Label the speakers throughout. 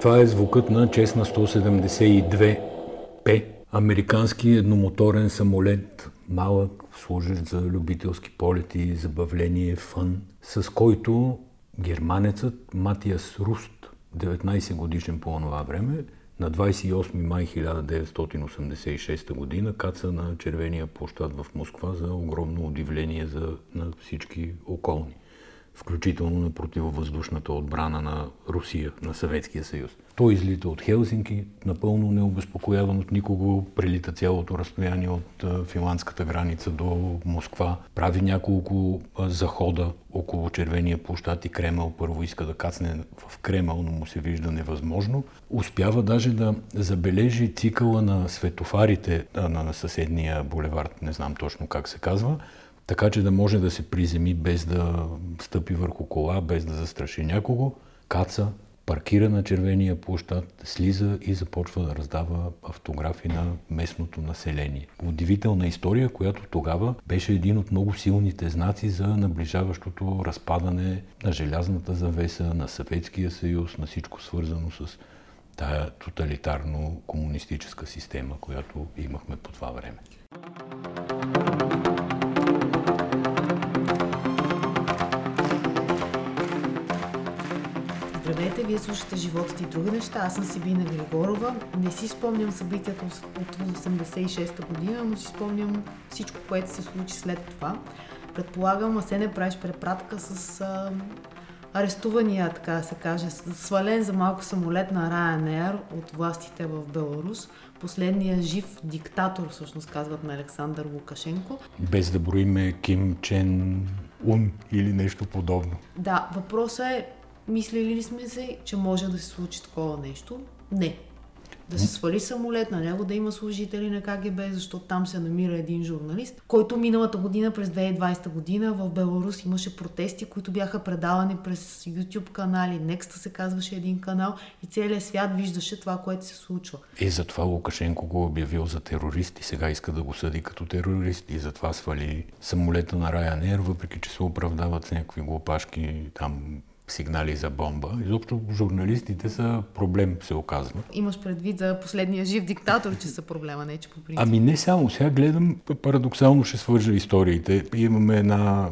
Speaker 1: Това е звукът на Чесна 172П, американски едномоторен самолет, малък, служещ за любителски полети, забавление, фън, с който германецът Матиас Руст, 19 годишен по това време, на 28 май 1986 година каца на червения площад в Москва за огромно удивление за, на всички околни включително на противовъздушната отбрана на Русия, на Съветския съюз. Той излита от Хелсинки, напълно необезпокояван от никого, прелита цялото разстояние от финландската граница до Москва, прави няколко захода около Червения площад и Кремъл. Първо иска да кацне в Кремъл, но му се вижда невъзможно. Успява даже да забележи цикъла на светофарите на съседния булевард, не знам точно как се казва, така че да може да се приземи без да стъпи върху кола, без да застраши някого, каца, паркира на червения площад, слиза и започва да раздава автографи на местното население. Удивителна история, която тогава беше един от много силните знаци за наближаващото разпадане на желязната завеса, на Съветския съюз, на всичко свързано с тая тоталитарно-комунистическа система, която имахме по това време.
Speaker 2: Вие слушате Животът и други неща. Аз съм Сибина Григорова. Не си спомням събитията от 86-та година, но си спомням всичко, което се случи след това. Предполагам, а се не правиш препратка с а, арестувания, така да се каже, свален за малко самолет на Ryanair от властите в Беларус. Последния жив диктатор, всъщност казват на Александър Лукашенко.
Speaker 1: Без да броиме Ким Чен Ун или нещо подобно.
Speaker 2: Да, въпросът е Мислили ли сме се, че може да се случи такова нещо? Не. Да се свали самолет, на него да има служители на КГБ, защото там се намира един журналист, който миналата година, през 2020 година, в Беларус имаше протести, които бяха предавани през YouTube канали. Некста се казваше един канал и целият свят виждаше това, което се случва.
Speaker 1: И затова Лукашенко го обявил за терорист и сега иска да го съди като терорист и затова свали самолета на Ryanair, въпреки че се оправдават с някакви глупашки там сигнали за бомба. Изобщо журналистите са проблем, се оказва.
Speaker 2: Имаш предвид за последния жив диктатор, че са проблема, не че по принцип.
Speaker 1: Ами не само. Сега гледам, парадоксално ще свържа историите. Имаме една,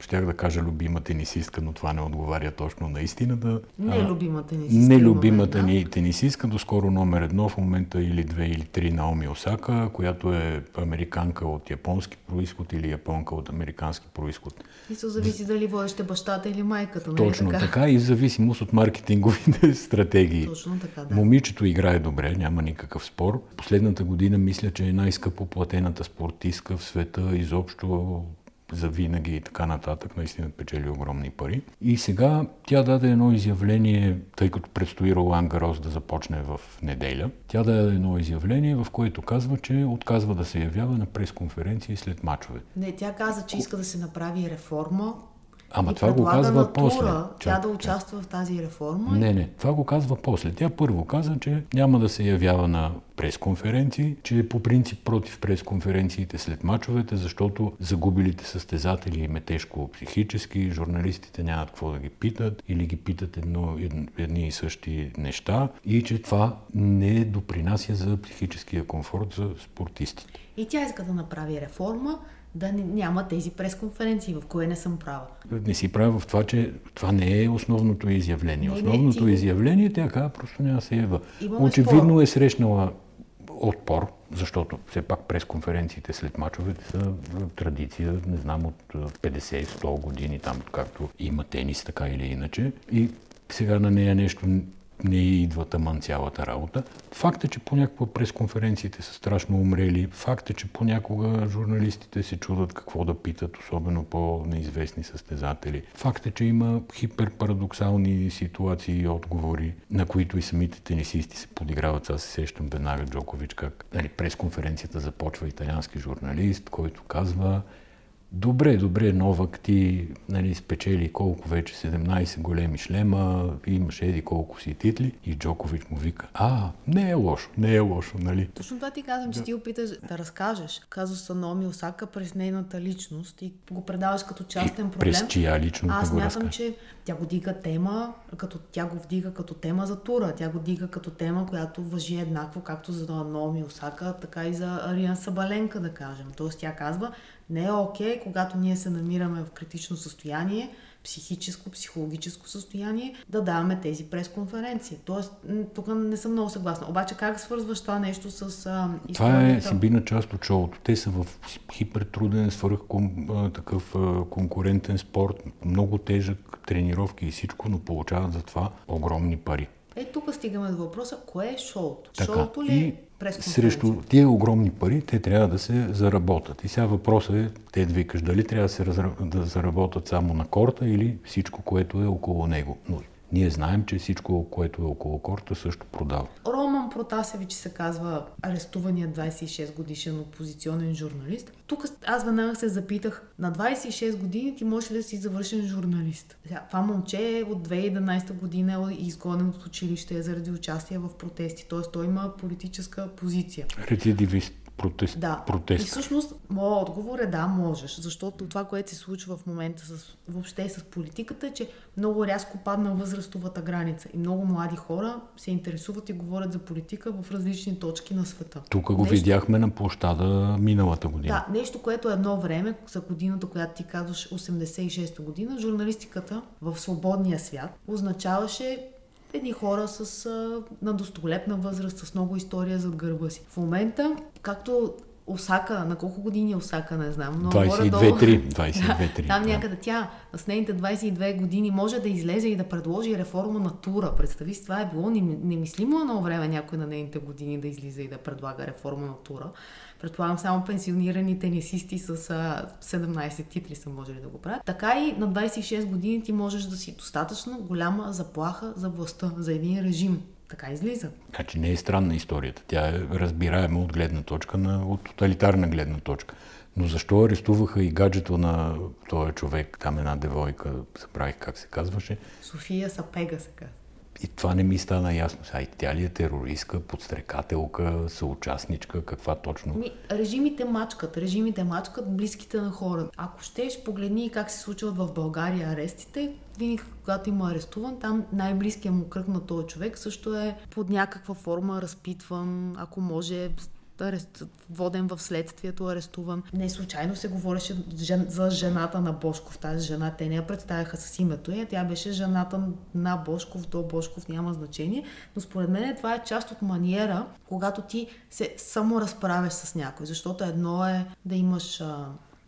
Speaker 1: щях да кажа любима тенисистка, но това не отговаря точно на истината.
Speaker 2: Не любима тенисистка.
Speaker 1: Не любимата ни тенисистка, доскоро номер едно, в момента или две или три Наоми Осака, която е американка от японски происход или японка от американски происход.
Speaker 2: И се зависи дали водеща бащата или майката.
Speaker 1: Нали Точно така. така и в зависимост от маркетинговите стратегии.
Speaker 2: Точно така, да.
Speaker 1: Момичето играе добре, няма никакъв спор. Последната година мисля, че е най-скъпо платената спортистка в света, изобщо за винаги и така нататък, наистина печели огромни пари. И сега тя даде едно изявление, тъй като предстои Ролан Гарос да започне в неделя, тя даде едно изявление, в което казва, че отказва да се явява на пресконференции след мачове.
Speaker 2: Не, тя каза, че иска да се направи реформа
Speaker 1: Ама и това го казва
Speaker 2: на
Speaker 1: после.
Speaker 2: Тя да участва в тази реформа?
Speaker 1: Не, не. Това го казва после. Тя първо каза, че няма да се явява на пресконференции, че е по принцип против пресконференциите след мачовете, защото загубилите състезатели им е тежко психически, журналистите нямат какво да ги питат или ги питат едно, едни и същи неща и че това не допринася за психическия комфорт за спортистите.
Speaker 2: И тя иска да направи реформа, да няма тези пресконференции, в кое не съм права.
Speaker 1: Не си права в това, че това не е основното изявление. Не, основното не, ти... изявление, тя казва, просто няма се ява. Очевидно спор. е срещнала отпор, защото все пак пресконференциите след мачовете са традиция, не знам, от 50-100 години, там както има тенис, така или иначе. И сега на нея нещо не идва тъмън цялата работа. Факт е, че понякога пресконференциите са страшно умрели. Факт е, че понякога журналистите се чудат какво да питат, особено по-неизвестни състезатели. Факт е, че има хиперпарадоксални ситуации и отговори, на които и самите тенисисти се подиграват. Аз се сещам веднага Джокович как нали, пресконференцията започва италиански журналист, който казва добре, добре, Новак ти нали, спечели колко вече 17 големи шлема, имаш еди колко си титли и Джокович му вика, а, не е лошо, не е лошо, нали?
Speaker 2: Точно това ти казвам, че ти опиташ да разкажеш казуса Номи Осака през нейната личност и го предаваш като частен
Speaker 1: И
Speaker 2: проблем.
Speaker 1: през чия личност
Speaker 2: Аз смятам, че тя го дига тема, като тя го вдига като тема за тура. Тя го дига като тема, която въжи еднакво както за Наоми Осака, така и за Ариан Сабаленка, да кажем. Тоест тя казва, не е окей, когато ние се намираме в критично състояние, психическо, психологическо състояние, да даваме тези пресконференции. Тоест, тук не съм много съгласна. Обаче как свързваш това нещо с а,
Speaker 1: Това е сибина част от шоуто. Те са в хипертруден, свърх такъв а, конкурентен спорт, много тежък, тренировки и всичко, но получават за това огромни пари.
Speaker 2: Е, тук стигаме до въпроса, кое е шоуто?
Speaker 1: Така,
Speaker 2: Шоуто ли е?
Speaker 1: Срещу тия огромни пари те трябва да се заработят. И сега въпросът е, те викаш, дали трябва да се разра- да заработят само на корта или всичко, което е около него. Но ние знаем, че всичко, което е около корта, също продава.
Speaker 2: Роман Протасевич се казва арестувания 26 годишен опозиционен журналист. Тук аз веднага се запитах, на 26 години ти можеш ли да си завършен журналист? Това момче е от 2011 година е изгонен от училище заради участие в протести, т.е. той има политическа позиция.
Speaker 1: Рецидивист, протест,
Speaker 2: Да. И
Speaker 1: протест.
Speaker 2: всъщност, моят отговор е да, можеш. Защото това, което се случва в момента с, въобще с политиката е, че много рязко падна възрастовата граница. И много млади хора се интересуват и говорят за политика в различни точки на света.
Speaker 1: Тук го
Speaker 2: Нещо-
Speaker 1: видяхме на площада миналата година.
Speaker 2: Да, нещо, което едно време, за годината, която ти казваш 86-та година, журналистиката в свободния свят означаваше едни хора с а, на достолепна възраст, с много история зад гърба си. В момента, както Осака, на колко години е Осака, не знам, но
Speaker 1: 22-3. 22-3.
Speaker 2: там
Speaker 1: да.
Speaker 2: някъде тя с нейните 22 години може да излезе и да предложи реформа на тура. Представи си, това е било нем- немислимо едно време някой на нейните години да излиза и да предлага реформа на тура. Предполагам, само пенсионирани тенисисти с а, 17 титли са можели да го правят. Така и на 26 години ти можеш да си достатъчно голяма заплаха за властта, за един режим. Така излиза.
Speaker 1: Значи не е странна историята. Тя е разбираема от гледна точка, на, от тоталитарна гледна точка. Но защо арестуваха и гаджето на този човек, там една девойка, забравих как се казваше,
Speaker 2: София Сапега се казва.
Speaker 1: И това не ми стана ясно. Сега и тя ли е терористка, подстрекателка, съучастничка, каква точно?
Speaker 2: Ми, режимите мачкат, режимите мачкат близките на хора. Ако щеш, погледни как се случват в България арестите. Винаги, когато има арестуван, там най-близкият му кръг на този човек също е под някаква форма разпитван, ако може арест, воден в следствието, арестуван. Не случайно се говореше жен, за жената на Бошков. Тази жена, те не я представяха с името й, тя беше жената на Бошков, до Бошков, няма значение. Но според мен това е част от маниера, когато ти се само разправяш с някой. Защото едно е да имаш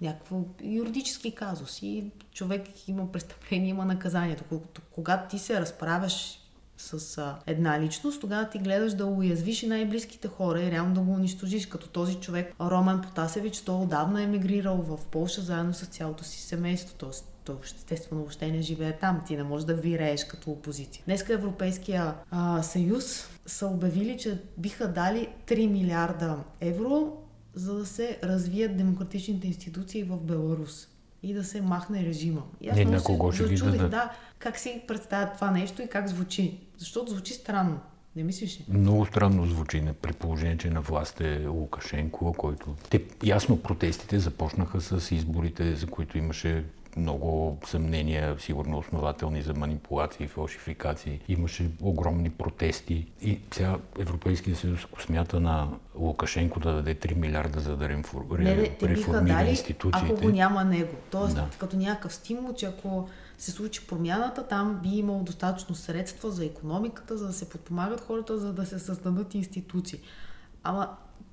Speaker 2: някакво юридически казус и човек има престъпление, има наказанието. Когато ти се разправяш с а, една личност, тогава ти гледаш да уязвиш и най-близките хора и реално да го унищожиш. Като този човек, Роман Потасевич, той отдавна е емигрирал в Польша заедно с цялото си семейство. Тоест, той естествено въобще не живее там. Ти не можеш да вирееш като опозиция. Днеска Европейския а, съюз са обявили, че биха дали 3 милиарда евро, за да се развият демократичните институции в Беларус и да се махне режима. И аз
Speaker 1: Не, на кого ще ги
Speaker 2: зачудих,
Speaker 1: дадат?
Speaker 2: Да, как си представят това нещо и как звучи. Защото звучи странно. Не мислиш ли?
Speaker 1: Много странно звучи, при положение, че на власт е Лукашенко, който... Те, ясно, протестите започнаха с изборите, за които имаше много съмнения, сигурно основателни за манипулации, фалшификации. Имаше огромни протести. И сега Европейския съюз, ако смята на Лукашенко да даде 3 милиарда за да рефор...
Speaker 2: Не, не, те биха
Speaker 1: реформира
Speaker 2: дали,
Speaker 1: институциите.
Speaker 2: ако го няма него. Тоест,
Speaker 1: Да.
Speaker 2: като някакъв стимул, че ако се случи промяната, там би имало достатъчно средства за економиката, за да се подпомагат хората, за да се създадат институции. Ама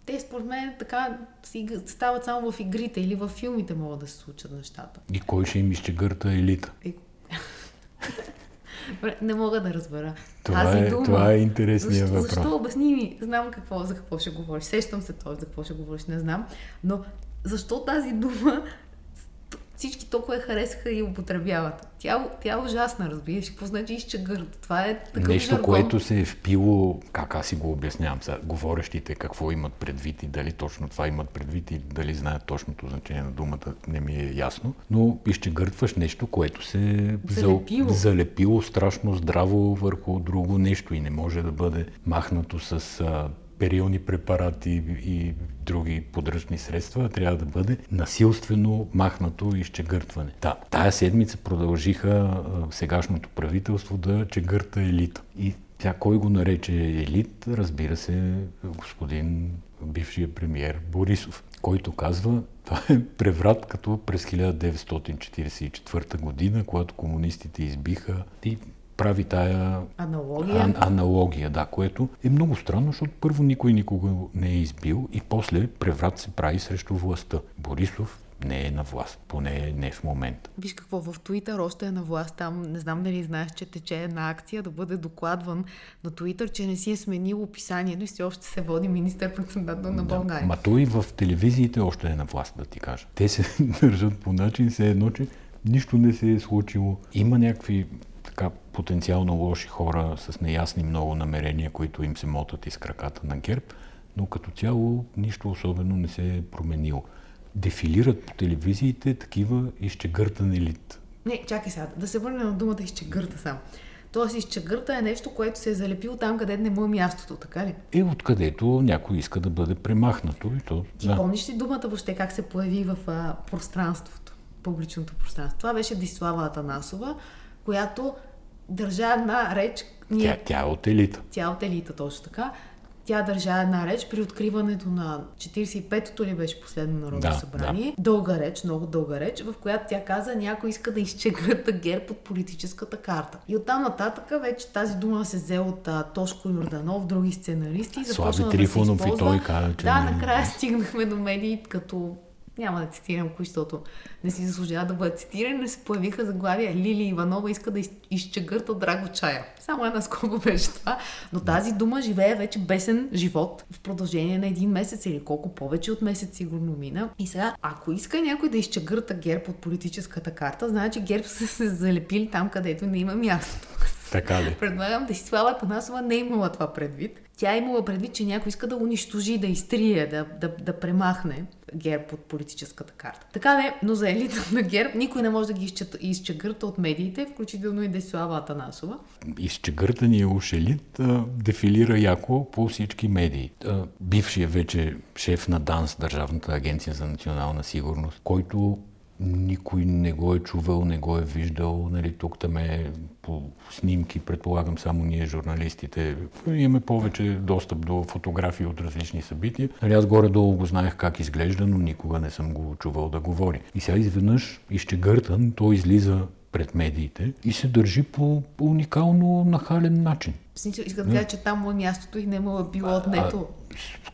Speaker 2: те, според мен, така си стават само в игрите или в филмите могат да се случат нещата.
Speaker 1: И кой ще им изчегърта елита?
Speaker 2: Е... Не мога да разбера.
Speaker 1: Това
Speaker 2: Тази
Speaker 1: е-
Speaker 2: дума.
Speaker 1: това е интересният
Speaker 2: защо,
Speaker 1: въпрос.
Speaker 2: Защо? Обясни ми. Знам какво, за какво ще говориш. Сещам се той за какво ще говориш, не знам. Но защо тази дума всички толкова я харесаха и употребяват. Тя, тя е ужасна, разбираш. Какво значи изчегърт? Това е такъв
Speaker 1: Нещо,
Speaker 2: жаргон.
Speaker 1: което се е впило, как аз си го обяснявам сега, говорещите какво имат предвид и дали точно това имат предвид и дали знаят точното значение на думата, не ми е ясно. Но изчегъртваш нещо, което се е
Speaker 2: Залепило.
Speaker 1: залепило страшно здраво върху друго нещо и не може да бъде махнато с перилни препарати и други подръчни средства, трябва да бъде насилствено махнато изчегъртване. Да, тая седмица продължиха сегашното правителство да чегърта елита. И тя кой го нарече елит, разбира се, господин бившия премиер Борисов, който казва, това е преврат като през 1944 година, когато комунистите избиха и прави тая
Speaker 2: Аналогия.
Speaker 1: ан- аналогия, да, което е много странно, защото първо никой никога не е избил и после преврат се прави срещу властта. Борисов не е на власт, поне не в момента.
Speaker 2: Виж какво, в Туитър още е на власт. Там не знам дали знаеш, че тече една акция да бъде докладван на Туитър, че не си е сменил описанието и все още се води министър-председател на България.
Speaker 1: Ма той в телевизиите още е на власт, да ти кажа. Те се държат по начин, все едно, че нищо не се е случило. Има някакви така потенциално лоши хора с неясни много намерения, които им се мотат из краката на ГЕРБ, но като цяло нищо особено не се е променило. Дефилират по телевизиите такива изчегъртан елит.
Speaker 2: Не, чакай сега, да се върнем на думата изчегърта само. Тоест изчегърта е нещо, което се е залепило там, където не му е мястото, така ли?
Speaker 1: Е откъдето някой иска да бъде премахнато и то...
Speaker 2: Ти
Speaker 1: да.
Speaker 2: помниш ли думата въобще как се появи в а, пространството, публичното пространство? Това беше Дислава Атанасова, която държа една реч. Ние,
Speaker 1: Тя, тя е от елита.
Speaker 2: тя е от елита точно така. Тя държа една реч при откриването на 45-то ли беше последно народно
Speaker 1: Да,
Speaker 2: събрание. Дълга реч, много дълга реч, в която тя каза някой иска да изчегърта герб от политическата карта. И оттам нататък вече тази дума се взе от а, Тошко Йорданов, други сценаристи.
Speaker 1: Слави
Speaker 2: започна да
Speaker 1: Трифонов и той каза, че
Speaker 2: Да, накрая стигнахме до медии като няма да цитирам кои, защото не си заслужава да бъдат цитирани, но се появиха заглавия Лили Иванова иска да из- изчегърта Драго Чая. Само една скоро беше това. Но тази дума живее вече бесен живот в продължение на един месец или колко повече от месец сигурно мина. И сега, ако иска някой да изчегърта герб от политическата карта, значи герб са се залепили там, където не има място.
Speaker 1: Така ли?
Speaker 2: Предлагам да си Слава Танасова не е имала това предвид. Тя е имала предвид, че някой иска да унищожи, да изтрие, да, да, да премахне ГЕРБ от политическата карта. Така не, но за елита на ГЕРБ никой не може да ги изчегърта от медиите, включително и Десислава Атанасова.
Speaker 1: изчегъртания уж елит а, дефилира яко по всички медии. А, бившия вече шеф на ДАНС, Държавната агенция за национална сигурност, който никой не го е чувал, не го е виждал. Нали, тук там е по снимки, предполагам само ние журналистите. Имаме повече достъп до фотографии от различни събития. Нали, аз горе-долу го знаех как изглежда, но никога не съм го чувал да говори. И сега изведнъж, изчегъртан, той излиза пред медиите и се държи по, уникално нахален начин.
Speaker 2: Смисъл, иска да кажа, че там му е мястото и не му е било отнето.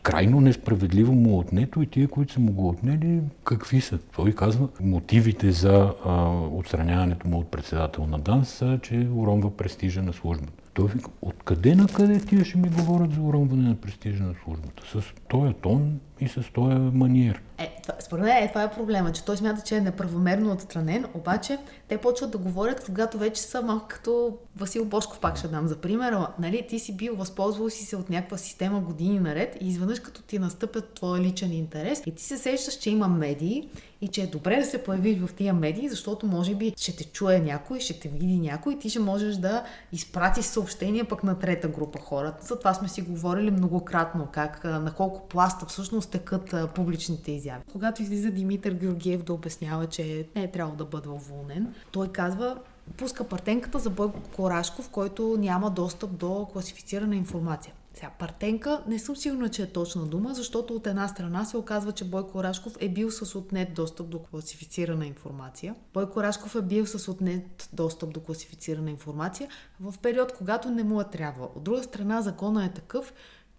Speaker 1: Крайно несправедливо му е отнето и тия, които са му го отнели, какви са? Той казва, мотивите за а, отстраняването му от председател на ДАНС са, че уронва престижа на службата. Той вика, откъде на къде тия ще ми говорят за уронване на престижа на службата? С този тон и с този маниер.
Speaker 2: Е, според мен е, това е проблема, че той смята, че е неправомерно отстранен, обаче те почват да говорят, когато вече са малко като Васил Бошков, пак ще дам за пример, нали, ти си бил, възползвал си се от някаква система години наред и изведнъж като ти настъпят твоя личен интерес и ти се сещаш, че има медии и че е добре да се появиш в тия медии, защото може би ще те чуе някой, ще те види някой и ти ще можеш да изпратиш съобщения пък на трета група хора. За това сме си говорили многократно, как на колко пласта всъщност текат а, публичните изяви. Когато излиза Димитър Георгиев да обяснява, че не е трябвало да бъде уволнен, той казва, пуска партенката за Бойко Корашков, който няма достъп до класифицирана информация. Сега, партенка, не съм сигурна, че е точна дума, защото от една страна се оказва, че Бойко Рашков е бил с отнет достъп до класифицирана информация. Бойко Рашков е бил с отнет достъп до класифицирана информация в период, когато не му е трябва. От друга страна, закона е такъв,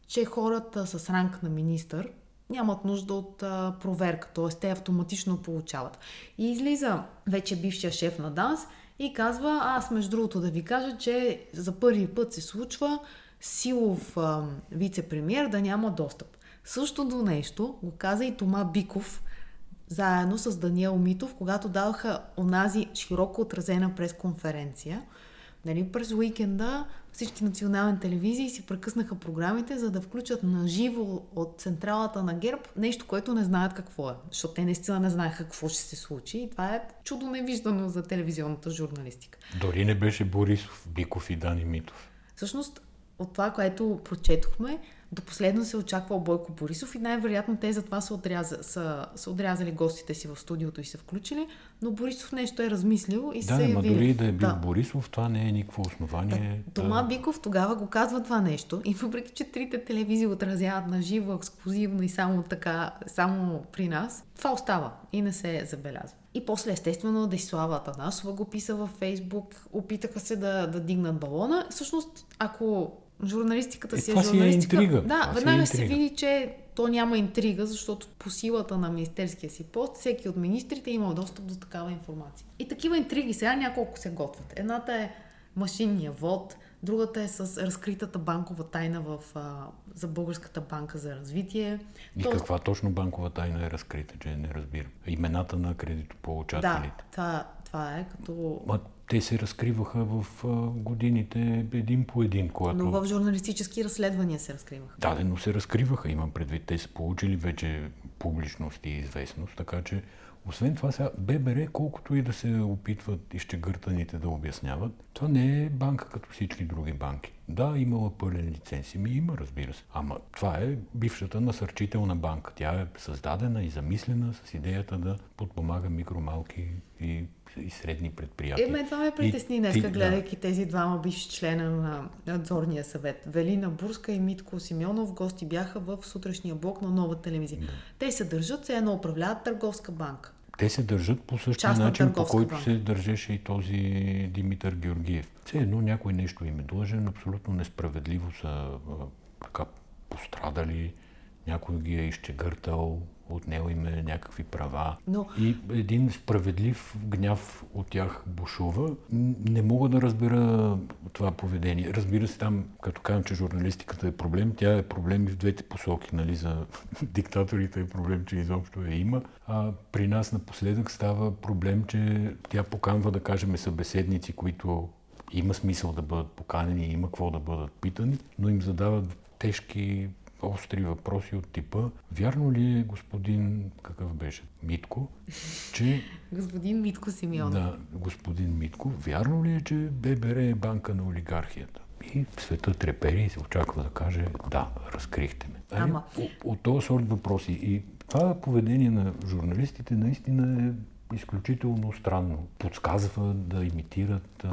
Speaker 2: че хората с ранг на министър нямат нужда от а, проверка, т.е. те автоматично получават. И излиза вече бившия шеф на ДАНС и казва, аз между другото да ви кажа, че за първи път се случва силов а, вице-премьер да няма достъп. Същото нещо го каза и Тома Биков заедно с Даниел Митов, когато даваха онази широко отразена пресконференция. Нали, през уикенда всички национални телевизии си прекъснаха програмите, за да включат на живо от централата на ГЕРБ нещо, което не знаят какво е. Защото те наистина не знаеха какво ще се случи. И това е чудо невиждано за телевизионната журналистика.
Speaker 1: Дори не беше Борисов, Биков и Дани Митов.
Speaker 2: Всъщност, от това, което прочетохме, до последно се очаква Бойко Борисов и най-вероятно те затова са, отряза, са, са отрязали гостите си в студиото и се включили, но Борисов нещо е размислил и
Speaker 1: да,
Speaker 2: се е явили.
Speaker 1: дори да е бил
Speaker 2: Да.
Speaker 1: Борисов, това не е никакво основание.
Speaker 2: Да, Тома Биков тогава го казва това нещо и въпреки, че трите телевизии отразяват на живо, ексклюзивно и само така, само при нас, това остава и не се забелязва. И после, естествено, Десислава Атанасова го писа във Фейсбук, опитаха се да, да дигнат балона. Всъщност, ако журналистиката
Speaker 1: Е,
Speaker 2: си
Speaker 1: това
Speaker 2: е
Speaker 1: си е
Speaker 2: журналистика,
Speaker 1: интрига.
Speaker 2: да,
Speaker 1: Това е
Speaker 2: веднага се види, че то няма интрига, защото по силата на министерския си пост, всеки от министрите има достъп до такава информация. И такива интриги сега няколко се готвят. Едната е машинния вод, другата е с разкритата банкова тайна в, а, за Българската банка за развитие.
Speaker 1: И
Speaker 2: Тоест,
Speaker 1: каква точно банкова тайна е разкрита, че не разбирам. Имената на
Speaker 2: Да,
Speaker 1: кредитополучателите.
Speaker 2: Това, е като...
Speaker 1: Ма те се разкриваха в годините един по един, когато...
Speaker 2: Но в журналистически разследвания се разкриваха.
Speaker 1: Да, но се разкриваха, имам предвид. Те са получили вече публичност и известност, така че освен това сега ББР, колкото и да се опитват изчегъртаните да обясняват, това не е банка като всички други банки. Да, имала пълен лиценз. Ми има, разбира се. Ама това е бившата насърчителна банка. Тя е създадена и замислена с идеята да подпомага микромалки и, и средни предприятия.
Speaker 2: Е, ме това ме притесни днес, гледайки тези двама бивши члена на надзорния съвет. Велина Бурска и Митко Симеонов гости бяха в сутрешния блок на нова телевизия. Те се държат, се едно управляват търговска банка.
Speaker 1: Те се държат по същия
Speaker 2: Частна
Speaker 1: начин, по който
Speaker 2: банка.
Speaker 1: се държеше и този Димитър Георгиев. Все едно някой нещо им е длъжен, абсолютно несправедливо са а, така пострадали, някой ги е изчегъртал, отнел им е някакви права.
Speaker 2: Но-
Speaker 1: И един справедлив гняв от тях бушува. Не мога да разбера това поведение. Разбира се, там, като казвам, че журналистиката е проблем, тя е проблем и в двете посоки. Нали? За диктаторите е проблем, че изобщо я има. А при нас напоследък става проблем, че тя поканва, да кажем, събеседници, които има смисъл да бъдат поканени, има какво да бъдат питани, но им задават тежки, остри въпроси от типа Вярно ли е, господин, какъв беше, Митко, че
Speaker 2: Господин Митко Симеонов.
Speaker 1: да, господин Митко, вярно ли е, че ББР е банка на олигархията? И света трепери и се очаква да каже, да, разкрихте ме. Ами,
Speaker 2: Ама-
Speaker 1: От, от този сорт въпроси. И това поведение на журналистите наистина е изключително странно. Подсказва да имитират а,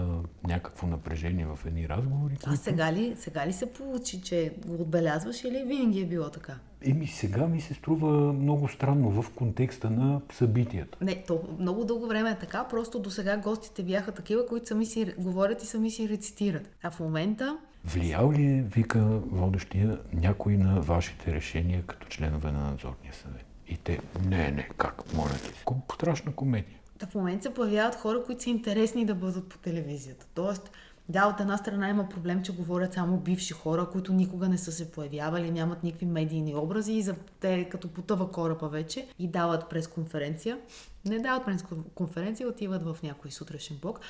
Speaker 1: някакво напрежение в едни разговори.
Speaker 2: А сега ли, сега ли се получи, че го отбелязваш или винаги е било така?
Speaker 1: Еми сега ми се струва много странно в контекста на събитията.
Speaker 2: Не, то много дълго време е така, просто до сега гостите бяха такива, които сами си говорят и сами си рецитират. А в момента
Speaker 1: Влиял ли е, вика водещия, някой на вашите решения като членове на надзорния съвет? И те, не, не, как, моля ти. се. Ко- Страшна комедия.
Speaker 2: Та в момента се появяват хора, които са интересни да бъдат по телевизията. Тоест, да, от една страна има проблем, че говорят само бивши хора, които никога не са се появявали, нямат никакви медийни образи и за те като потъва кораба вече и дават пресконференция. Не дават пресконференция, отиват в някой сутрешен блок.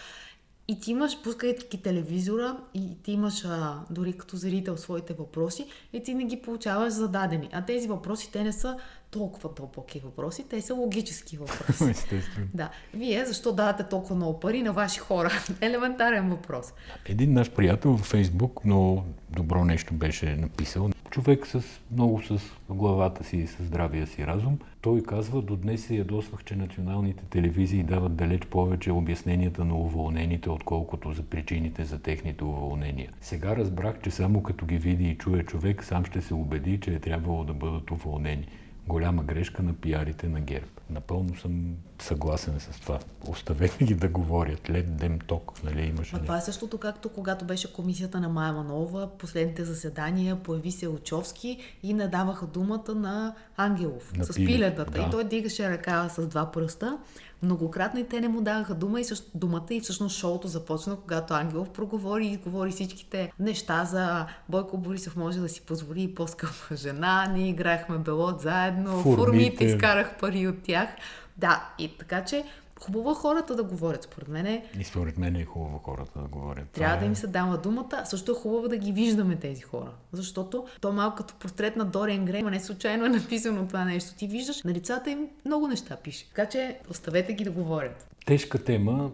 Speaker 2: И ти имаш, пускайки телевизора, и ти имаш а, дори като зрител своите въпроси, и ти не ги получаваш зададени. А тези въпроси, те не са толкова дълбоки въпроси, те са логически въпроси.
Speaker 1: Естествено.
Speaker 2: Да. Вие защо давате толкова много пари на ваши хора? Елементарен въпрос.
Speaker 1: Един наш приятел във Фейсбук много добро нещо беше написал. Човек с много с главата си и с здравия си разум. Той казва, до днес се ядосвах, че националните телевизии дават далеч повече обясненията на уволнените, отколкото за причините за техните уволнения. Сега разбрах, че само като ги види и чуе човек, сам ще се убеди, че е трябвало да бъдат уволнени. Голяма грешка на пиарите на ГЕРБ. Напълно съм съгласен с това. Оставете ги да говорят. Лед дем ток, нали имаше.
Speaker 2: А това е същото както когато беше комисията на Майя Манова, последните заседания, появи се Очовски и надаваха думата на Ангелов
Speaker 1: На
Speaker 2: с
Speaker 1: Пиле,
Speaker 2: пилетата.
Speaker 1: да.
Speaker 2: И той дигаше ръка с два пръста. Многократно и те не му даваха дума и също, думата и всъщност шоуто започна, когато Ангелов проговори и изговори всичките неща за Бойко Борисов може да си позволи и по-скъпа жена. Ние играехме белот заедно,
Speaker 1: Формите.
Speaker 2: формите изкарах пари от тях. Да, и така че хубаво е хората да говорят, според мен. е
Speaker 1: И според мен е хубаво хората да говорят.
Speaker 2: трябва да
Speaker 1: е-
Speaker 2: им се дава думата. Също е хубаво да ги виждаме тези хора. Защото то малко като портрет на Дориан Грей, ама не случайно е написано това нещо. Ти виждаш на лицата им много неща пише. Така че оставете ги да говорят.
Speaker 1: Тежка тема.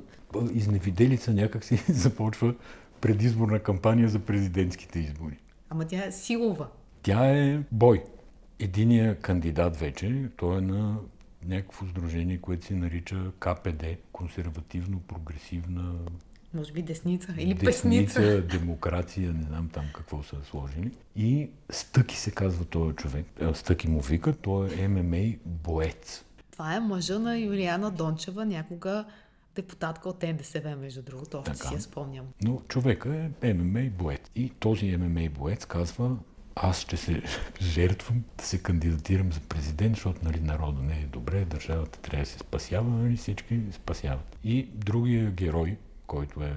Speaker 1: Изневиделица някак си започва предизборна кампания за президентските избори.
Speaker 2: Ама тя е силова.
Speaker 1: Тя е бой. Единия кандидат вече, той е на някакво сдружение, което се нарича КПД, консервативно-прогресивна
Speaker 2: Може би десница или песница.
Speaker 1: десница, демокрация, не знам там какво са сложили. И Стъки се казва този човек. А, Стъки му вика, той е ММА боец.
Speaker 2: Това е мъжа на Юлиана Дончева, някога депутатка от НДСВ, между другото. Още
Speaker 1: Така.
Speaker 2: си я спомням.
Speaker 1: Но човека е ММА боец. И този ММА боец казва, аз ще се жертвам да се кандидатирам за президент, защото нали, народа не е добре, държавата трябва да се спасява, нали, всички спасяват. И другия герой, който е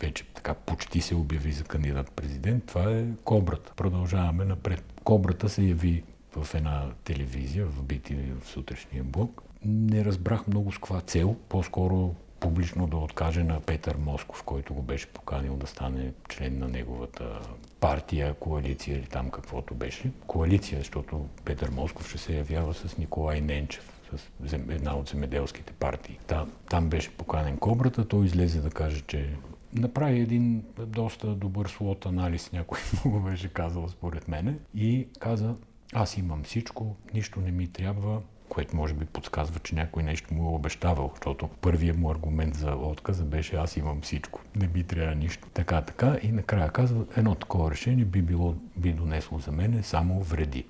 Speaker 1: вече така почти се обяви за кандидат президент, това е Кобрата. Продължаваме напред. Кобрата се яви в една телевизия, в BTV в сутрешния блок. Не разбрах много с каква цел, по-скоро публично да откаже на Петър Москов, който го беше поканил да стане член на неговата партия, коалиция или там каквото беше. Коалиция, защото Петър Москов ще се явява с Николай Ненчев, с една от земеделските партии. Там, там беше поканен Кобрата, той излезе да каже, че направи един доста добър слот анализ, някой му го беше казал според мене, и каза, аз имам всичко, нищо не ми трябва, което може би подсказва, че някой нещо му е обещавал, защото първият му аргумент за отказа беше аз имам всичко, не би трябва нищо. Така, така и накрая казва, едно такова решение би, било, би донесло за мене само вреди.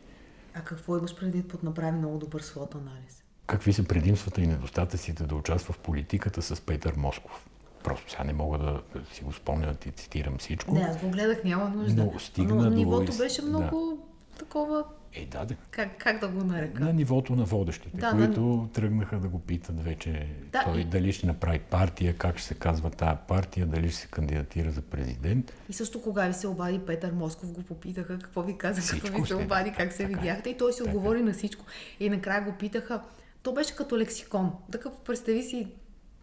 Speaker 2: А какво имаш предвид под направи много добър слот анализ?
Speaker 1: Какви са предимствата и недостатъците да участва в политиката с Петър Москов? Просто сега не мога да, да си го спомня да ти цитирам всичко.
Speaker 2: Не, аз го гледах, няма нужда.
Speaker 1: Но стигна
Speaker 2: Но
Speaker 1: до
Speaker 2: нивото
Speaker 1: из-
Speaker 2: беше много такова,
Speaker 1: Е, да, да.
Speaker 2: как, как да го нарека?
Speaker 1: На нивото на водещите,
Speaker 2: Да,
Speaker 1: които тръгнаха да го питат вече
Speaker 2: Да,
Speaker 1: той
Speaker 2: и-
Speaker 1: дали ще направи партия, как ще се казва тая партия, дали ще се кандидатира за президент.
Speaker 2: И също кога ви се обади Петър Москов, го попитаха какво ви каза, като
Speaker 1: Всичко
Speaker 2: ви се
Speaker 1: ще-
Speaker 2: обади, как се
Speaker 1: така е.
Speaker 2: видяхте. И той си
Speaker 1: Така е.
Speaker 2: отговори на всичко. И накрая го питаха, то беше като лексикон. Такъв, представи си,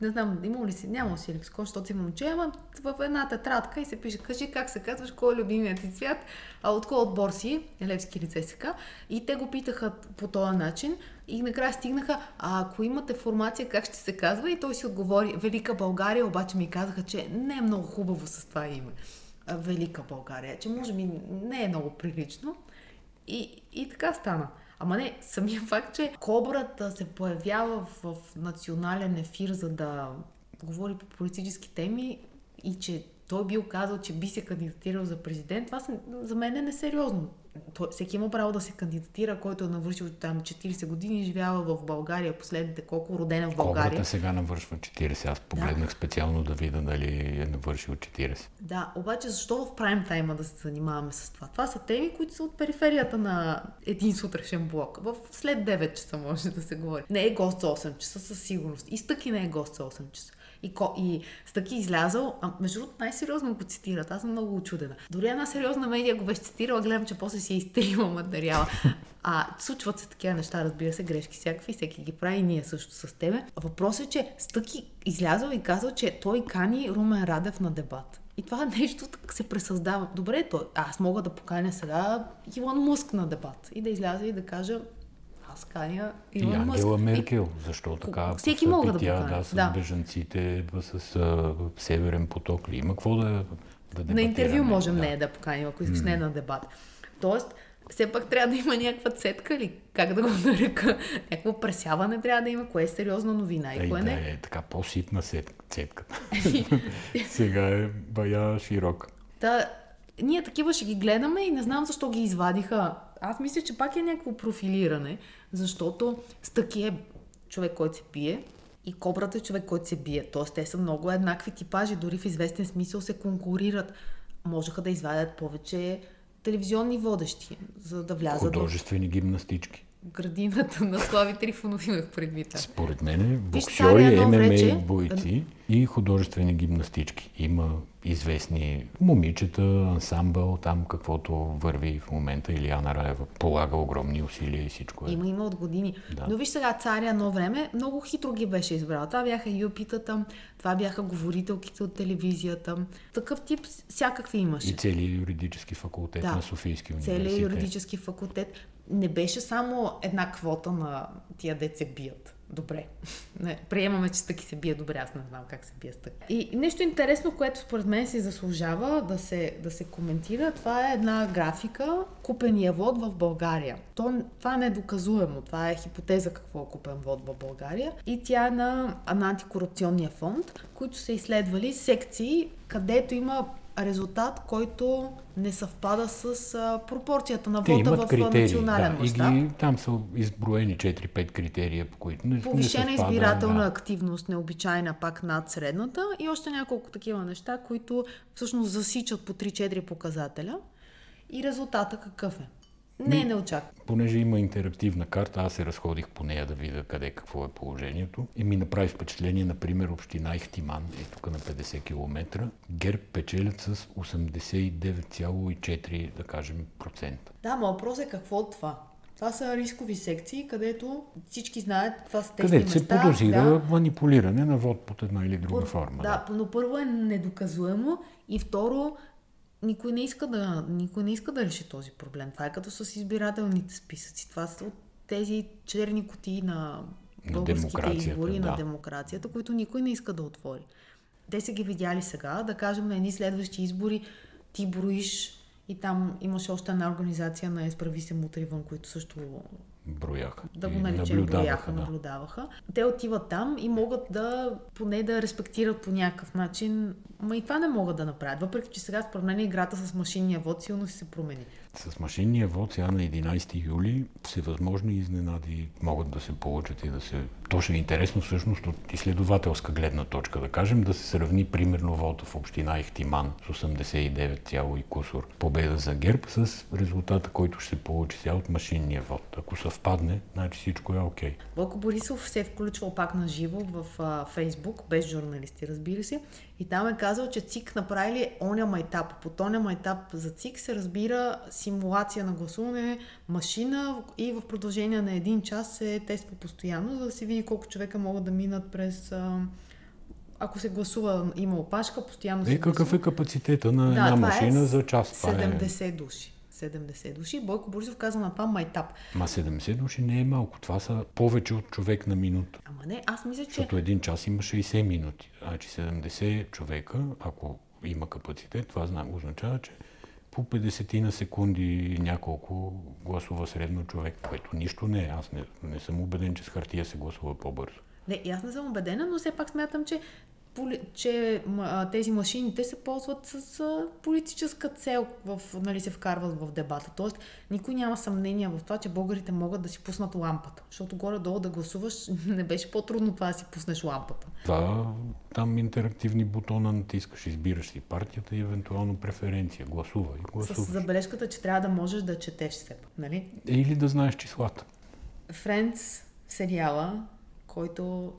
Speaker 2: не знам, имал ли си, нямал си лексикон, защото си момче, ама в една тетрадка и се пише, кажи как се казваш, кой е любимият ти цвят, а от кой отбор си, Левски лице сега. И те го питаха по този начин и накрая стигнаха, а ако имате формация, как ще се казва? И той си отговори, Велика България, обаче ми казаха, че не е много хубаво с това име. Велика България, че може би не е много прилично. И, и така стана. Ама не, самия факт, че Кобрата се появява в, национален ефир, за да говори по политически теми и че той бил казал, че би се кандидатирал за президент, това за мен е несериозно. Всеки има право да се кандидатира, който е навършил там 40 години, живява в България, последните колко родена в България.
Speaker 1: Кобрата сега навършва 40. Аз погледнах специално да видя дали е навършил 40.
Speaker 2: Да, обаче защо в прайм тайма да се занимаваме с това? Това са теми, които са от периферията на един сутрешен блок. В след 9 часа може да се говори. Не е гост за 8 часа със сигурност. И Стъки не е гост за 8 часа. И, ко, и Стъки излязал, а между другото най-сериозно го цитират. Аз съм много очудена. Дори една сериозна медия го беше цитирала, гледам, че после си е изтрила материала. А случват се такива неща, разбира се, грешки всякакви, всеки ги прави, ние също с тебе. Въпросът е, че Стъки излязъл и казал, че той кани Румен Радев на дебат. И това нещо так се пресъздава. Добре, той, аз мога да поканя сега Илон Муск на дебат и да изляза и да кажа аз каня
Speaker 1: И
Speaker 2: Илон.
Speaker 1: Ангела
Speaker 2: И-
Speaker 1: Меркел, защо така
Speaker 2: Всеки мога да
Speaker 1: тя,
Speaker 2: покани,
Speaker 1: да, с
Speaker 2: да.
Speaker 1: бежанците, с а, Северен поток ли? Има какво да, да
Speaker 2: На интервю можем
Speaker 1: да.
Speaker 2: нея да поканим, ако искаш не на дебат. Тоест, все пак трябва да има някаква цетка или как да го нарека, някакво пресяване трябва да има, кое е сериозна новина и
Speaker 1: Ей,
Speaker 2: кое
Speaker 1: да
Speaker 2: не.
Speaker 1: е така по-ситна цетката. Сега е бая широка.
Speaker 2: Та, ние такива ще ги гледаме и не знам защо ги извадиха. Аз мисля, че пак е някакво профилиране, защото Стъки е човек, който се пие и кобрата е човек, който се бие. Тоест, те са много еднакви типажи, дори в известен смисъл се конкурират. Можеха да извадят повече телевизионни водещи, за да влязат
Speaker 1: Художествени гимнастички.
Speaker 2: Градината на Слави Трифонов имах предвид.
Speaker 1: Според мен боксьори,
Speaker 2: едно
Speaker 1: ММА
Speaker 2: време-
Speaker 1: бойци и художествени гимнастички. Има известни момичета, ансамбъл, там каквото върви в момента. Илияна Раева полага огромни усилия и всичко е.
Speaker 2: Има, има от години.
Speaker 1: Да.
Speaker 2: Но виж сега, царя едно време много хитро ги беше избрал. Това бяха юпитата, това бяха говорителките от телевизията. Такъв тип всякакви имаше.
Speaker 1: И целият юридически факултет
Speaker 2: Да.
Speaker 1: на Софийски университет.
Speaker 2: Целият юридически факултет. Не беше само една квота на тия деца бият. Добре. Не, приемаме, че стъки се бие добре. Аз не знам как се бие стък. И нещо интересно, което според мен си заслужава да се, да се коментира, това е една графика купения вод в България. То, това е недоказуемо. Това е хипотеза какво е купен вод в България. И тя е на, на антикорупционния фонд, които са изследвали секции, където има резултат, който не съвпада с а, пропорцията на вода в
Speaker 1: критерии.
Speaker 2: национален
Speaker 1: Да, и
Speaker 2: мащаб.
Speaker 1: ги, там са изброени 4-5 критерия, по които не,
Speaker 2: Повишена
Speaker 1: не съвпада,
Speaker 2: избирателна
Speaker 1: да.
Speaker 2: активност, необичайна пак над средната и още няколко такива неща, които всъщност засичат по 3-4 показателя. И резултата какъв е? Не е неочакван.
Speaker 1: Понеже има интерактивна карта, аз се разходих по нея да видя къде какво е положението. И ми направи впечатление, например, община Ихтиман, е тук на 50 км. ГЕРБ печелят с 89,4, да кажем, процента.
Speaker 2: Да, но въпрос е какво от това? Това са рискови секции, където всички знаят, това са тесни
Speaker 1: Където се подозира
Speaker 2: да.
Speaker 1: манипулиране на вод под една или друга
Speaker 2: Пър-
Speaker 1: форма.
Speaker 2: Да, но първо е недоказуемо и второ, никой не иска да, никой не иска да реши този проблем. Това е като с избирателните списъци. Това са от тези черни кутии на
Speaker 1: На
Speaker 2: българските избори, на
Speaker 1: да.
Speaker 2: демокрацията, които никой не иска да отвори. Те са ги видяли сега, да кажем на едни следващи избори ти броиш и там имаше още една организация на Изправи се мутри вън, които също
Speaker 1: Брояха.
Speaker 2: да го наречем брояха,
Speaker 1: да.
Speaker 2: наблюдаваха. Те отиват там и могат да поне да респектират по някакъв начин. Ма и това не могат да направят. Въпреки, че сега според мен играта с машинния вод силно ще се промени.
Speaker 1: С машинния вод сега на 11 юли всевъзможни изненади могат да се получат и да се... То ще е интересно всъщност от изследователска гледна точка, да кажем, да се сравни примерно вода в община Ихтиман с 89, и кусор победа за ГЕРБ с резултата, който ще се получи сега от машинния вод. Ако съвпадне, значи всичко е окей.
Speaker 2: Бойко Борисов се е включвал пак на живо в а, Фейсбук, без журналисти, разбира се. И там е казал, че ЦИК направили оня майтап. Под оня майтап за ЦИК се разбира симулация на гласуване, машина и в продължение на един час се тества постоянно, за да се види колко човека могат да минат през... А, ако се гласува, има опашка, постоянно се
Speaker 1: Е, какъв
Speaker 2: гласува.
Speaker 1: е капацитета на
Speaker 2: Да,
Speaker 1: една
Speaker 2: е
Speaker 1: машина за час? Това е...
Speaker 2: 70 души. 70 души. Бойко Борисов каза на това майтап.
Speaker 1: Ма 70 души не е малко. Това са повече от човек на минута.
Speaker 2: Ама не, аз мисля, че...
Speaker 1: Защото един час има 60 минути. Значи 70 човека, ако има капацитет, това зна- означава, че по 50 на секунди няколко гласува средно човек, което нищо не е. Аз не, не съм убеден, че с хартия се гласува по-бързо.
Speaker 2: Не, и аз не съм убедена, но все пак смятам, че, че тези машини те се ползват с политическа цел, в, нали, се вкарват в дебата. Тоест, никой няма съмнение в това, че българите могат да си пуснат лампата. Защото горе-долу да гласуваш не беше по-трудно това да си пуснеш лампата.
Speaker 1: Това там интерактивни бутона натискаш, избираш си партията и евентуално преференция. Гласува и
Speaker 2: С
Speaker 1: гласуваш.
Speaker 2: забележката, че трябва да можеш да четеш все пак. Нали?
Speaker 1: Или да знаеш числата.
Speaker 2: Френдс сериала, който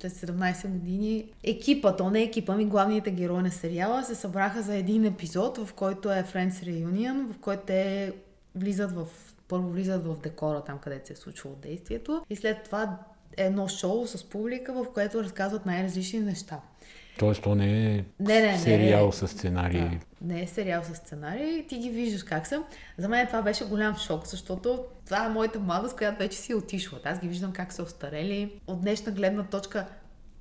Speaker 2: след 17 години екипа, то не екипа ми, главните герои на сериала се събраха за един епизод, в който е Friends Reunion, в който те влизат в първо влизат в декора, там където се е случвало действието и след това е едно шоу с публика, в което разказват най-различни неща.
Speaker 1: Тоест, то не е
Speaker 2: Не, не,
Speaker 1: сериал
Speaker 2: не.
Speaker 1: с сценарий.
Speaker 2: Да. Не е сериал с сценарий, ти ги виждаш как са. За мен това беше голям шок, защото това е моята младост, която вече си е отишла. Аз ги виждам как са остарели. От днешна гледна точка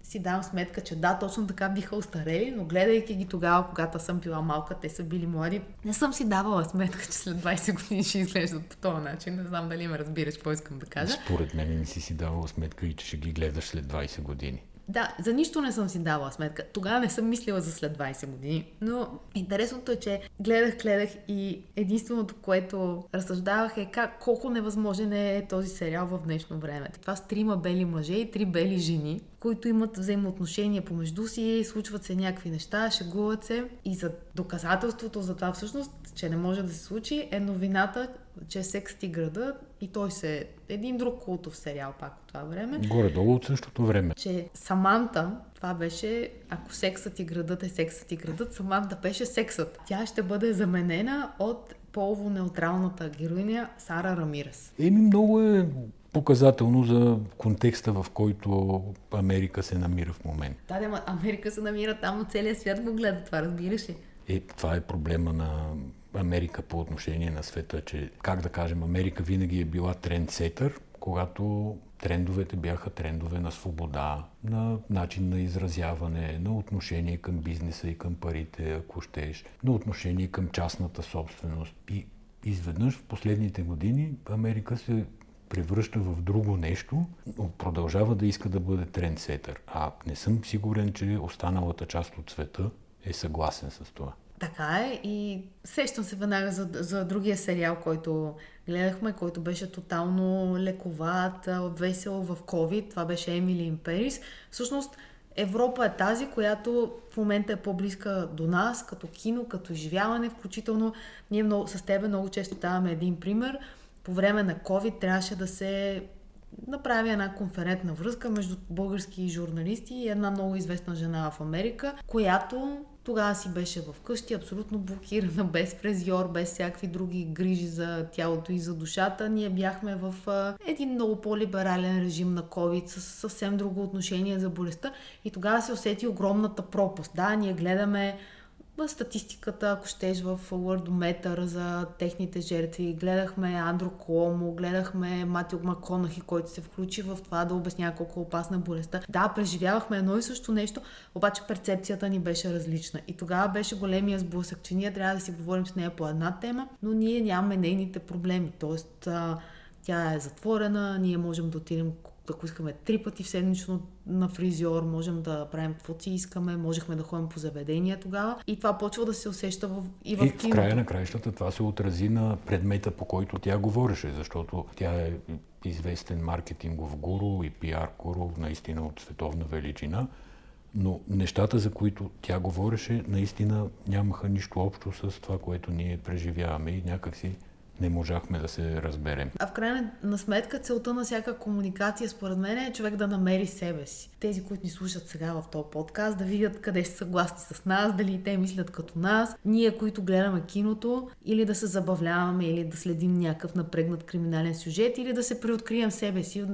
Speaker 2: си давам сметка, че да, точно така биха остарели, но гледайки ги тогава, когато съм била малка, те са били млади, не съм си давала сметка, че след 20 години ще изглеждат по този начин. Не знам дали ме разбираш какво искам да кажа.
Speaker 1: Според мен не си си давал сметка и че ще ги гледаш след 20 години.
Speaker 2: Да, за нищо не съм си давала сметка. Тогава не съм мислила за след 20 години. Но интересното е, че гледах, гледах и единственото, което разсъждавах е как, колко невъзможен е този сериал в днешно време. Това с трима бели мъже и три бели жени. Които имат взаимоотношения помежду си, случват се някакви неща, шегуват се. И за доказателството за това всъщност, че не може да се случи, е новината, че секс ти града и той се един друг култов сериал пак от това време.
Speaker 1: Горе-долу от същото време.
Speaker 2: Че Саманта, това беше, ако сексът и градът е сексът и градът, Саманта беше сексът. Тя ще бъде заменена от полово-неутралната героиня Сара Рамирес.
Speaker 1: Еми много е показателно за контекста, в който Америка се намира в момента.
Speaker 2: Да, да, Америка се намира там, целият свят го гледа това, разбираш ли?
Speaker 1: Е, това е проблема на Америка по отношение на света, че, как да кажем, Америка винаги е била трендсетър, когато трендовете бяха трендове на свобода, на начин на изразяване, на отношение към бизнеса и към парите, ако щеш, на отношение към частната собственост. И изведнъж в последните години Америка се превръща в друго нещо, но продължава да иска да бъде трендсетър. А не съм сигурен, че останалата част от света е съгласен с това.
Speaker 2: Така е и сещам се веднага за, за другия сериал, който гледахме, който беше тотално лековат, весел в COVID. Това беше Емили Империс. Всъщност Европа е тази, която в момента е по-близка до нас, като кино, като изживяване, включително ние много, с тебе много често даваме един пример. По време на COVID трябваше да се направи една конферентна връзка между български журналисти и една много известна жена в Америка, която тогава си беше в къщи, абсолютно блокирана, без фрезьор, без всякакви други грижи за тялото и за душата. Ние бяхме в един много по-либерален режим на COVID, с съвсем друго отношение за болестта. И тогава се усети огромната пропаст. Да, ние гледаме статистиката, ако щеш в Worldometer за техните жертви. Гледахме Андро Коломо, гледахме Матио Маконахи, който се включи в това да обяснява колко опасна е болестта. Да, преживявахме едно и също нещо, обаче перцепцията ни беше различна. И тогава беше големия сблъсък, че ние трябва да си говорим с нея по една тема, но ние нямаме нейните проблеми. Тоест, тя е затворена, ние можем да отидем ако искаме три пъти в седмично на фризьор, можем да правим каквото си искаме, можехме да ходим по заведения тогава. И това почва да се усеща в, и в
Speaker 1: и в края на краищата това се отрази на предмета, по който тя говореше, защото тя е известен маркетингов гуру и пиар гуру, наистина от световна величина, но нещата, за които тя говореше, наистина нямаха нищо общо с това, което ние преживяваме и някакси не можахме да се разберем.
Speaker 2: А в крайна на сметка целта на всяка комуникация, според мен, е човек да намери себе си. Тези, които ни слушат сега в този подкаст, да видят къде са съгласни с нас, дали те мислят като нас, ние, които гледаме киното, или да се забавляваме, или да следим някакъв напрегнат криминален сюжет, или да се преоткрием себе си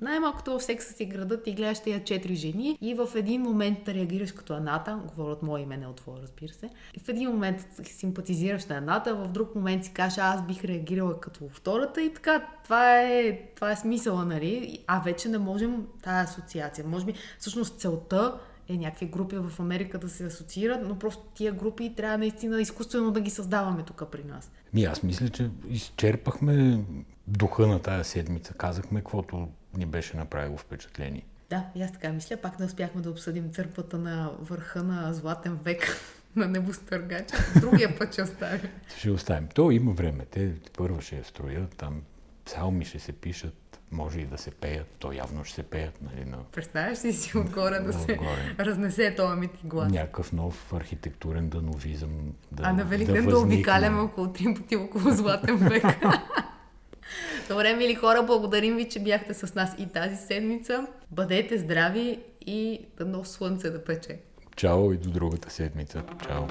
Speaker 2: най-малкото в секса си града ти гледаш тия четири жени и в един момент реагираш като едната, говоря от мое име, не от твое, разбира се. И в един момент симпатизираш на едната, в друг момент си кажеш, аз бих реагирала като втората и така. Това е, това е смисъла, нали? А вече не можем тая асоциация. Може би, всъщност целта е някакви групи в Америка да се асоциират, но просто тия групи трябва наистина изкуствено да ги създаваме тук при нас.
Speaker 1: Ми, аз мисля, че изчерпахме духа на тая седмица. Казахме каквото ни беше направило впечатление.
Speaker 2: Да, и аз така мисля. Пак не успяхме да обсъдим църквата на върха на Златен век на небостъргача. Другия път ще оставим.
Speaker 1: Ще оставим. То има време. Те първо ще я строят, там псалми ще се пишат, може и да се пеят. То явно ще се пеят. Нали, на...
Speaker 2: Представяш ли си отгоре да се отгоре. разнесе този мит и глас?
Speaker 1: Някакъв нов архитектурен дановизъм
Speaker 2: да А на Великден да, да обикаляме около три пъти около Златен век. Добре, мили хора, благодарим ви, че бяхте с нас и тази седмица. Бъдете здрави и дано слънце да пече.
Speaker 1: Чао и до другата седмица. Чао.